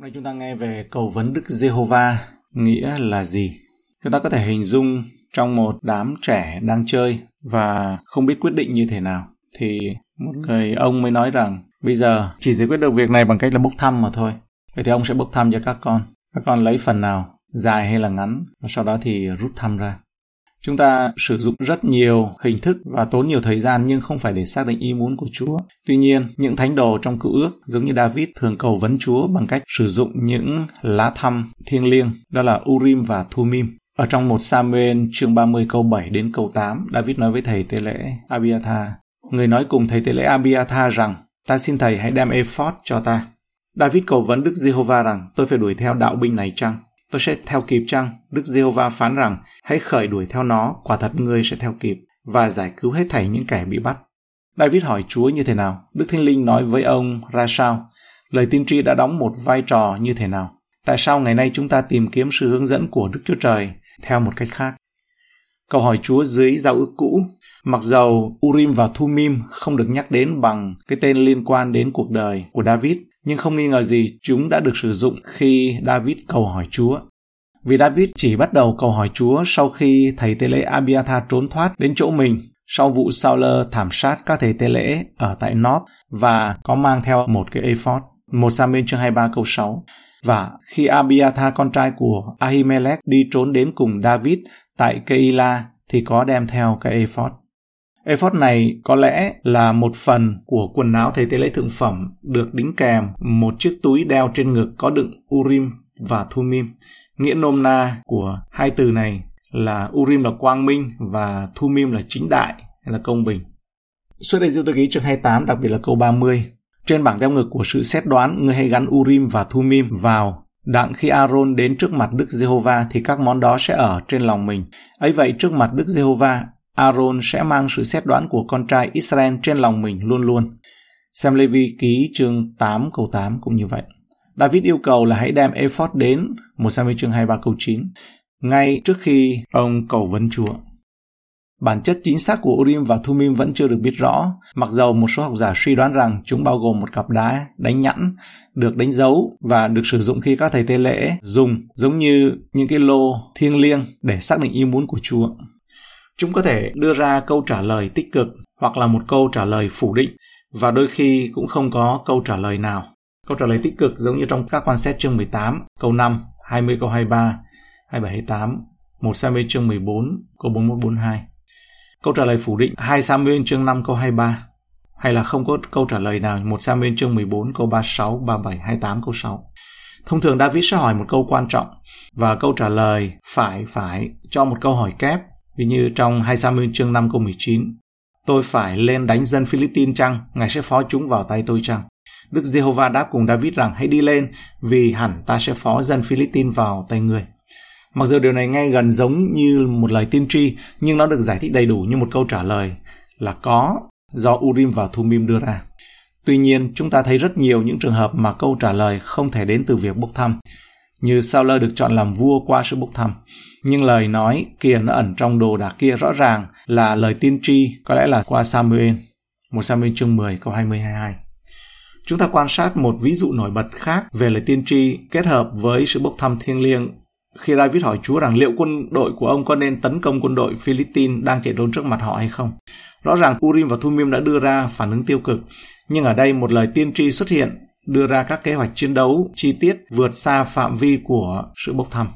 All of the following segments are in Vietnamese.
Nay chúng ta nghe về cầu vấn Đức Giê-hô-va nghĩa là gì? Chúng ta có thể hình dung trong một đám trẻ đang chơi và không biết quyết định như thế nào thì một người ông mới nói rằng bây giờ chỉ giải quyết được việc này bằng cách là bốc thăm mà thôi. Vậy thì ông sẽ bốc thăm cho các con. Các con lấy phần nào, dài hay là ngắn và sau đó thì rút thăm ra. Chúng ta sử dụng rất nhiều hình thức và tốn nhiều thời gian nhưng không phải để xác định ý muốn của Chúa. Tuy nhiên, những thánh đồ trong cựu ước giống như David thường cầu vấn Chúa bằng cách sử dụng những lá thăm thiêng liêng, đó là Urim và Thumim. Ở trong một Samuel chương 30 câu 7 đến câu 8, David nói với thầy tế lễ Abiathar. Người nói cùng thầy tế lễ Abiathar rằng, ta xin thầy hãy đem ephod cho ta. David cầu vấn Đức Giê-hô-va rằng, tôi phải đuổi theo đạo binh này chăng? Tôi sẽ theo kịp chăng? Đức Giê-hô-va phán rằng, hãy khởi đuổi theo nó, quả thật ngươi sẽ theo kịp, và giải cứu hết thảy những kẻ bị bắt. David hỏi Chúa như thế nào? Đức thiên Linh nói với ông ra sao? Lời tiên tri đã đóng một vai trò như thế nào? Tại sao ngày nay chúng ta tìm kiếm sự hướng dẫn của Đức Chúa Trời theo một cách khác? Câu hỏi Chúa dưới giao ước cũ, mặc dầu Urim và Thumim không được nhắc đến bằng cái tên liên quan đến cuộc đời của David, nhưng không nghi ngờ gì chúng đã được sử dụng khi David cầu hỏi Chúa. Vì David chỉ bắt đầu cầu hỏi Chúa sau khi thầy tế lễ Abiathar trốn thoát đến chỗ mình, sau vụ Saul thảm sát các thầy tế lễ ở tại Nob và có mang theo một cái ephod. Một Samuel chương 23 câu 6. Và khi Abiathar con trai của Ahimelech, đi trốn đến cùng David tại Keila thì có đem theo cái ephod. Effort này có lẽ là một phần của quần áo thầy tế lễ thượng phẩm được đính kèm một chiếc túi đeo trên ngực có đựng Urim và Thumim. Nghĩa nôm na của hai từ này là Urim là quang minh và Thumim là chính đại hay là công bình. Suốt đây Diêu Tư Ký chương 28 đặc biệt là câu 30. Trên bảng đeo ngực của sự xét đoán, người hay gắn Urim và Thumim vào. Đặng khi Aaron đến trước mặt Đức Giê-hô-va thì các món đó sẽ ở trên lòng mình. ấy vậy trước mặt Đức Giê-hô-va, Aaron sẽ mang sự xét đoán của con trai Israel trên lòng mình luôn luôn. Xem Lê Vi ký chương 8 câu 8 cũng như vậy. David yêu cầu là hãy đem ephod đến, một Samuel chương 23 câu 9, ngay trước khi ông cầu vấn Chúa. Bản chất chính xác của Urim và Thumim vẫn chưa được biết rõ, mặc dầu một số học giả suy đoán rằng chúng bao gồm một cặp đá đánh nhẵn, được đánh dấu và được sử dụng khi các thầy tế lễ dùng giống như những cái lô thiêng liêng để xác định ý muốn của Chúa. Chúng có thể đưa ra câu trả lời tích cực hoặc là một câu trả lời phủ định và đôi khi cũng không có câu trả lời nào. Câu trả lời tích cực giống như trong các quan xét chương 18, câu 5, 20 câu 23, 27 28, 1 Samuel chương 14, câu 41 42. Câu trả lời phủ định 2 Samuel chương 5 câu 23 hay là không có câu trả lời nào 1 Samuel chương 14 câu 36, 37, 28 câu 6. Thông thường David sẽ hỏi một câu quan trọng và câu trả lời phải phải cho một câu hỏi kép Ví như trong 2 Samuel chương 5 câu 19, Tôi phải lên đánh dân Philippines chăng? Ngài sẽ phó chúng vào tay tôi chăng? Đức Giê-hô-va đáp cùng David rằng hãy đi lên vì hẳn ta sẽ phó dân Philippines vào tay người. Mặc dù điều này nghe gần giống như một lời tiên tri, nhưng nó được giải thích đầy đủ như một câu trả lời là có do Urim và Thumim đưa ra. Tuy nhiên, chúng ta thấy rất nhiều những trường hợp mà câu trả lời không thể đến từ việc bốc thăm như Saul được chọn làm vua qua sự bốc thăm. Nhưng lời nói kia nó ẩn trong đồ đạc kia rõ ràng là lời tiên tri, có lẽ là qua Samuel. Một Samuel chương 10 câu 20-22. Chúng ta quan sát một ví dụ nổi bật khác về lời tiên tri kết hợp với sự bốc thăm thiêng liêng khi David hỏi Chúa rằng liệu quân đội của ông có nên tấn công quân đội Philippines đang chạy trốn trước mặt họ hay không. Rõ ràng Urim và Thumim đã đưa ra phản ứng tiêu cực, nhưng ở đây một lời tiên tri xuất hiện đưa ra các kế hoạch chiến đấu chi tiết vượt xa phạm vi của sự bốc thăm.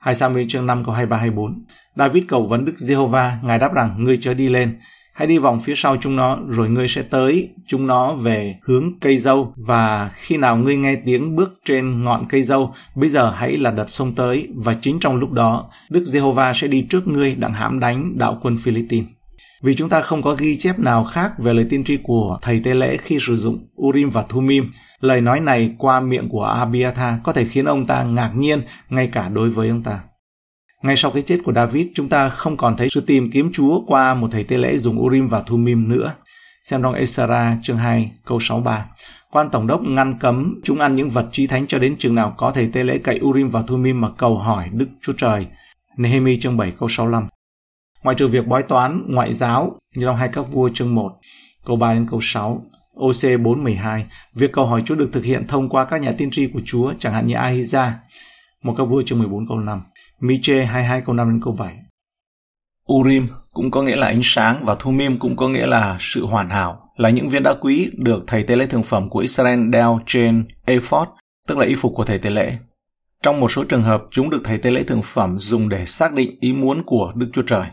2 Samuel chương 5 câu 23-24 David cầu vấn Đức Giê-hô-va, Ngài đáp rằng, ngươi chớ đi lên, hãy đi vòng phía sau chúng nó, rồi ngươi sẽ tới chúng nó về hướng cây dâu, và khi nào ngươi nghe tiếng bước trên ngọn cây dâu, bây giờ hãy là đợt sông tới, và chính trong lúc đó, Đức Giê-hô-va sẽ đi trước ngươi đặng hãm đánh đạo quân Philippines. Vì chúng ta không có ghi chép nào khác về lời tiên tri của thầy tế lễ khi sử dụng Urim và Thumim, lời nói này qua miệng của Abiathar có thể khiến ông ta ngạc nhiên ngay cả đối với ông ta. Ngay sau cái chết của David, chúng ta không còn thấy sự tìm kiếm Chúa qua một thầy tế lễ dùng Urim và Thumim nữa. Xem trong Esara chương 2 câu 63. Quan tổng đốc ngăn cấm chúng ăn những vật chi thánh cho đến chừng nào có thầy tế lễ cậy Urim và Thumim mà cầu hỏi Đức Chúa Trời. Nehemi chương 7 câu 65. Ngoại trừ việc bói toán, ngoại giáo như trong hai các vua chương 1, câu 3 đến câu 6, OC 412, việc cầu hỏi Chúa được thực hiện thông qua các nhà tiên tri của Chúa, chẳng hạn như ahiza một các vua chương 14 câu 5, Miche 22 câu 5 đến câu 7. Urim cũng có nghĩa là ánh sáng và Thumim cũng có nghĩa là sự hoàn hảo, là những viên đá quý được thầy tế lễ thường phẩm của Israel đeo trên ephod, tức là y phục của thầy tế lễ. Trong một số trường hợp, chúng được thầy tế lễ thường phẩm dùng để xác định ý muốn của Đức Chúa Trời.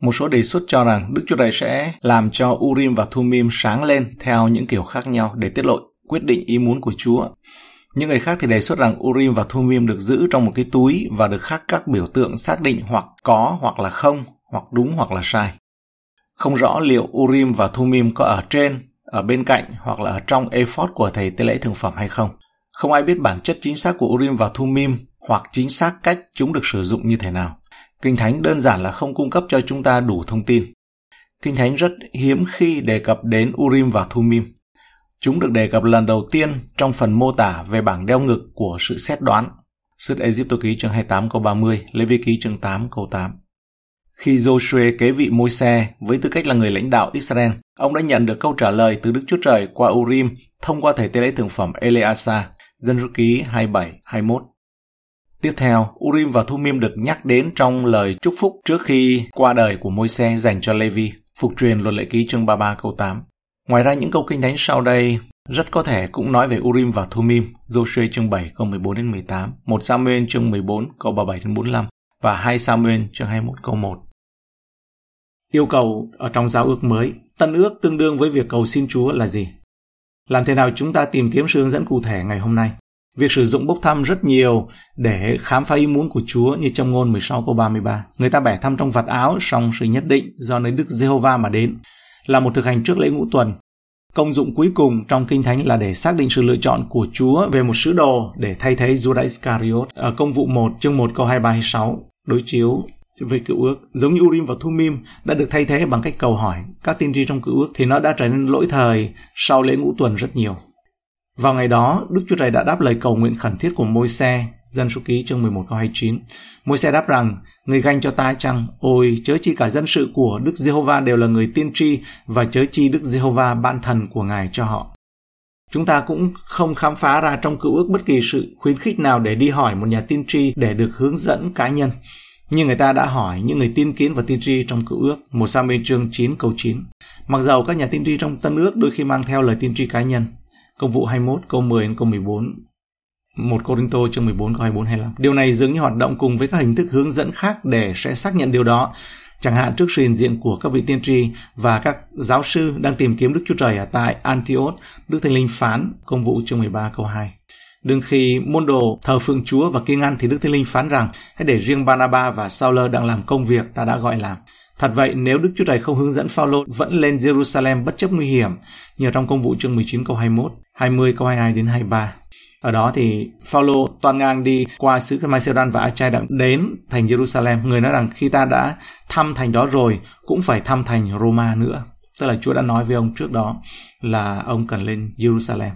Một số đề xuất cho rằng Đức Chúa Trời sẽ làm cho Urim và Thumim sáng lên theo những kiểu khác nhau để tiết lộ quyết định ý muốn của Chúa. Những người khác thì đề xuất rằng Urim và Thumim được giữ trong một cái túi và được khắc các biểu tượng xác định hoặc có hoặc là không, hoặc đúng hoặc là sai. Không rõ liệu Urim và Thumim có ở trên, ở bên cạnh hoặc là ở trong ephod của thầy tế lễ thường phẩm hay không. Không ai biết bản chất chính xác của Urim và Thumim hoặc chính xác cách chúng được sử dụng như thế nào. Kinh Thánh đơn giản là không cung cấp cho chúng ta đủ thông tin. Kinh Thánh rất hiếm khi đề cập đến Urim và Thumim. Chúng được đề cập lần đầu tiên trong phần mô tả về bảng đeo ngực của sự xét đoán. Xuất Egypto ký chương 28 câu 30, Lê Vi ký chương 8 câu 8. Khi Joshua kế vị môi xe với tư cách là người lãnh đạo Israel, ông đã nhận được câu trả lời từ Đức Chúa Trời qua Urim thông qua thầy tế lễ thường phẩm Eleasa, dân số ký 27-21. Tiếp theo, Urim và Thumim được nhắc đến trong lời chúc phúc trước khi qua đời của môi xe dành cho Levi, phục truyền luật lệ ký chương 33 câu 8. Ngoài ra những câu kinh thánh sau đây rất có thể cũng nói về Urim và Thumim, Joshua chương 7 câu 14 đến 18, 1 Samuel chương 14 câu 37 đến 45 và 2 Samuel chương 21 câu 1. Yêu cầu ở trong giáo ước mới, tân ước tương đương với việc cầu xin Chúa là gì? Làm thế nào chúng ta tìm kiếm sự hướng dẫn cụ thể ngày hôm nay? Việc sử dụng bốc thăm rất nhiều để khám phá ý muốn của Chúa như trong ngôn 16 câu 33. Người ta bẻ thăm trong vạt áo, song sự nhất định do nơi Đức Giê-hô-va mà đến là một thực hành trước lễ ngũ tuần. Công dụng cuối cùng trong Kinh Thánh là để xác định sự lựa chọn của Chúa về một sứ đồ để thay thế Judas Iscariot ở công vụ 1 chương 1 câu 23 26 đối chiếu về cựu ước giống như Urim và Thumim đã được thay thế bằng cách cầu hỏi các tiên tri trong cựu ước thì nó đã trở nên lỗi thời sau lễ ngũ tuần rất nhiều. Vào ngày đó, Đức Chúa Trời đã đáp lời cầu nguyện khẩn thiết của môi xe, dân số ký chương 11 câu 29. Môi xe đáp rằng, người ganh cho ta chăng, ôi chớ chi cả dân sự của Đức Giê-hô-va đều là người tiên tri và chớ chi Đức Giê-hô-va ban thần của Ngài cho họ. Chúng ta cũng không khám phá ra trong cựu ước bất kỳ sự khuyến khích nào để đi hỏi một nhà tiên tri để được hướng dẫn cá nhân. như người ta đã hỏi những người tiên kiến và tiên tri trong cựu ước, một Sa-mê chương 9 câu 9. Mặc dầu các nhà tiên tri trong tân ước đôi khi mang theo lời tiên tri cá nhân, Công vụ 21 câu 10 đến câu 14 một Corinto chương 14 câu 24 25. Điều này dường như hoạt động cùng với các hình thức hướng dẫn khác để sẽ xác nhận điều đó. Chẳng hạn trước sự hiện diện của các vị tiên tri và các giáo sư đang tìm kiếm Đức Chúa Trời ở tại Antioch, Đức Thánh Linh phán, công vụ chương 13 câu 2. Đương khi môn đồ thờ phượng Chúa và kiêng ăn thì Đức Thánh Linh phán rằng hãy để riêng Barnabas và Sauler đang làm công việc ta đã gọi làm. Thật vậy, nếu Đức Chúa Trời không hướng dẫn Phaolô vẫn lên Jerusalem bất chấp nguy hiểm, như trong công vụ chương 19 câu 21, 20 câu 22 đến 23. Ở đó thì Phaolô toàn ngang đi qua xứ Macedon và Achai đã đến thành Jerusalem. Người nói rằng khi ta đã thăm thành đó rồi, cũng phải thăm thành Roma nữa. Tức là Chúa đã nói với ông trước đó là ông cần lên Jerusalem.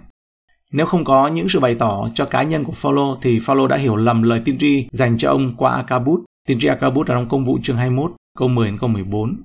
Nếu không có những sự bày tỏ cho cá nhân của Phaolô thì Phaolô đã hiểu lầm lời tiên tri dành cho ông qua Akabut. Tiên tri Akabut ở trong công vụ chương 21 câu 10 đến câu 14.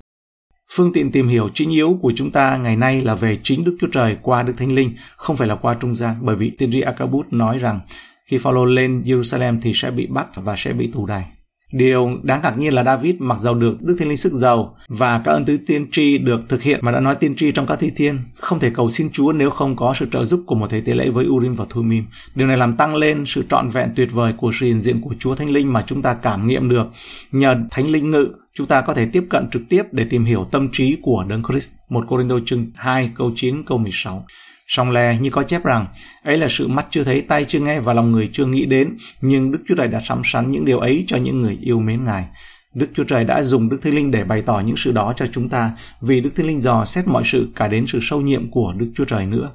Phương tiện tìm hiểu chính yếu của chúng ta ngày nay là về chính Đức Chúa Trời qua Đức Thánh Linh, không phải là qua trung gian, bởi vì tiên tri Akabut nói rằng khi Phaolô lên Jerusalem thì sẽ bị bắt và sẽ bị tù đày. Điều đáng ngạc nhiên là David mặc dầu được Đức Thiên Linh sức giàu và các ân tứ tiên tri được thực hiện mà đã nói tiên tri trong các thi thiên, không thể cầu xin Chúa nếu không có sự trợ giúp của một thầy tế lễ với Urim và Thummim. Điều này làm tăng lên sự trọn vẹn tuyệt vời của sự hiện diện của Chúa Thánh Linh mà chúng ta cảm nghiệm được. Nhờ Thánh Linh ngự, chúng ta có thể tiếp cận trực tiếp để tìm hiểu tâm trí của Đấng Christ. Một Corinto chương 2 câu 9 câu 16. Song le như có chép rằng, ấy là sự mắt chưa thấy, tay chưa nghe và lòng người chưa nghĩ đến, nhưng Đức Chúa Trời đã sắm sắn những điều ấy cho những người yêu mến Ngài. Đức Chúa Trời đã dùng Đức Thánh Linh để bày tỏ những sự đó cho chúng ta, vì Đức Thánh Linh dò xét mọi sự cả đến sự sâu nhiệm của Đức Chúa Trời nữa.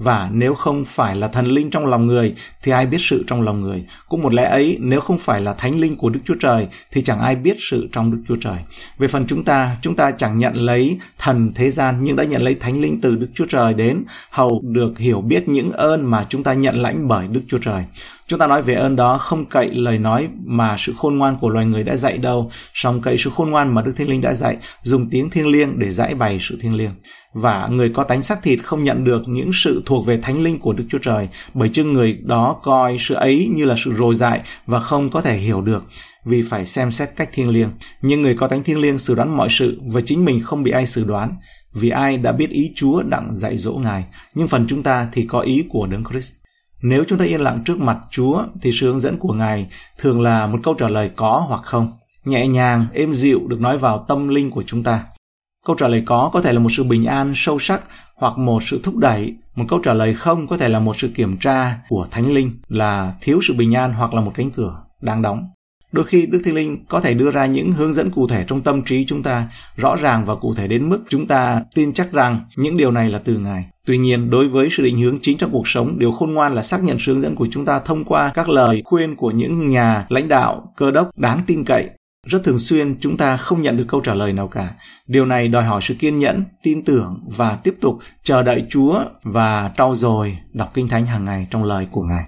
Và nếu không phải là thần linh trong lòng người thì ai biết sự trong lòng người. Cũng một lẽ ấy, nếu không phải là thánh linh của Đức Chúa Trời thì chẳng ai biết sự trong Đức Chúa Trời. Về phần chúng ta, chúng ta chẳng nhận lấy thần thế gian nhưng đã nhận lấy thánh linh từ Đức Chúa Trời đến hầu được hiểu biết những ơn mà chúng ta nhận lãnh bởi Đức Chúa Trời. Chúng ta nói về ơn đó không cậy lời nói mà sự khôn ngoan của loài người đã dạy đâu, song cậy sự khôn ngoan mà Đức thiên Linh đã dạy, dùng tiếng thiêng liêng để giải bày sự thiêng liêng. Và người có tánh xác thịt không nhận được những sự thuộc về thánh linh của Đức Chúa Trời, bởi chưng người đó coi sự ấy như là sự rồi dại và không có thể hiểu được, vì phải xem xét cách thiêng liêng. Nhưng người có tánh thiêng liêng xử đoán mọi sự và chính mình không bị ai xử đoán, vì ai đã biết ý Chúa đặng dạy dỗ Ngài, nhưng phần chúng ta thì có ý của Đấng Christ. Nếu chúng ta yên lặng trước mặt Chúa thì sự hướng dẫn của Ngài thường là một câu trả lời có hoặc không, nhẹ nhàng, êm dịu được nói vào tâm linh của chúng ta. Câu trả lời có có thể là một sự bình an sâu sắc hoặc một sự thúc đẩy, một câu trả lời không có thể là một sự kiểm tra của Thánh Linh là thiếu sự bình an hoặc là một cánh cửa đang đóng. Đôi khi Đức Thánh Linh có thể đưa ra những hướng dẫn cụ thể trong tâm trí chúng ta, rõ ràng và cụ thể đến mức chúng ta tin chắc rằng những điều này là từ Ngài. Tuy nhiên, đối với sự định hướng chính trong cuộc sống, điều khôn ngoan là xác nhận sự hướng dẫn của chúng ta thông qua các lời khuyên của những nhà lãnh đạo, cơ đốc đáng tin cậy. Rất thường xuyên chúng ta không nhận được câu trả lời nào cả. Điều này đòi hỏi sự kiên nhẫn, tin tưởng và tiếp tục chờ đợi Chúa và trau dồi đọc Kinh Thánh hàng ngày trong lời của Ngài.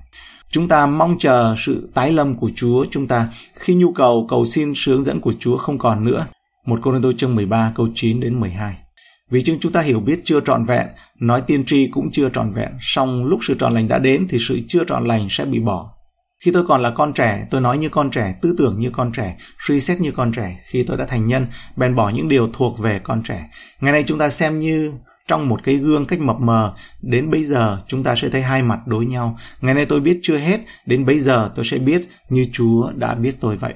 Chúng ta mong chờ sự tái lâm của Chúa chúng ta khi nhu cầu cầu xin sự hướng dẫn của Chúa không còn nữa. Một Cô Tô chương 13 câu 9 đến 12. Vì chúng chúng ta hiểu biết chưa trọn vẹn, nói tiên tri cũng chưa trọn vẹn, song lúc sự trọn lành đã đến thì sự chưa trọn lành sẽ bị bỏ. Khi tôi còn là con trẻ, tôi nói như con trẻ, tư tưởng như con trẻ, suy xét như con trẻ. Khi tôi đã thành nhân, bèn bỏ những điều thuộc về con trẻ. Ngày nay chúng ta xem như trong một cái gương cách mập mờ đến bây giờ chúng ta sẽ thấy hai mặt đối nhau ngày nay tôi biết chưa hết đến bây giờ tôi sẽ biết như chúa đã biết tôi vậy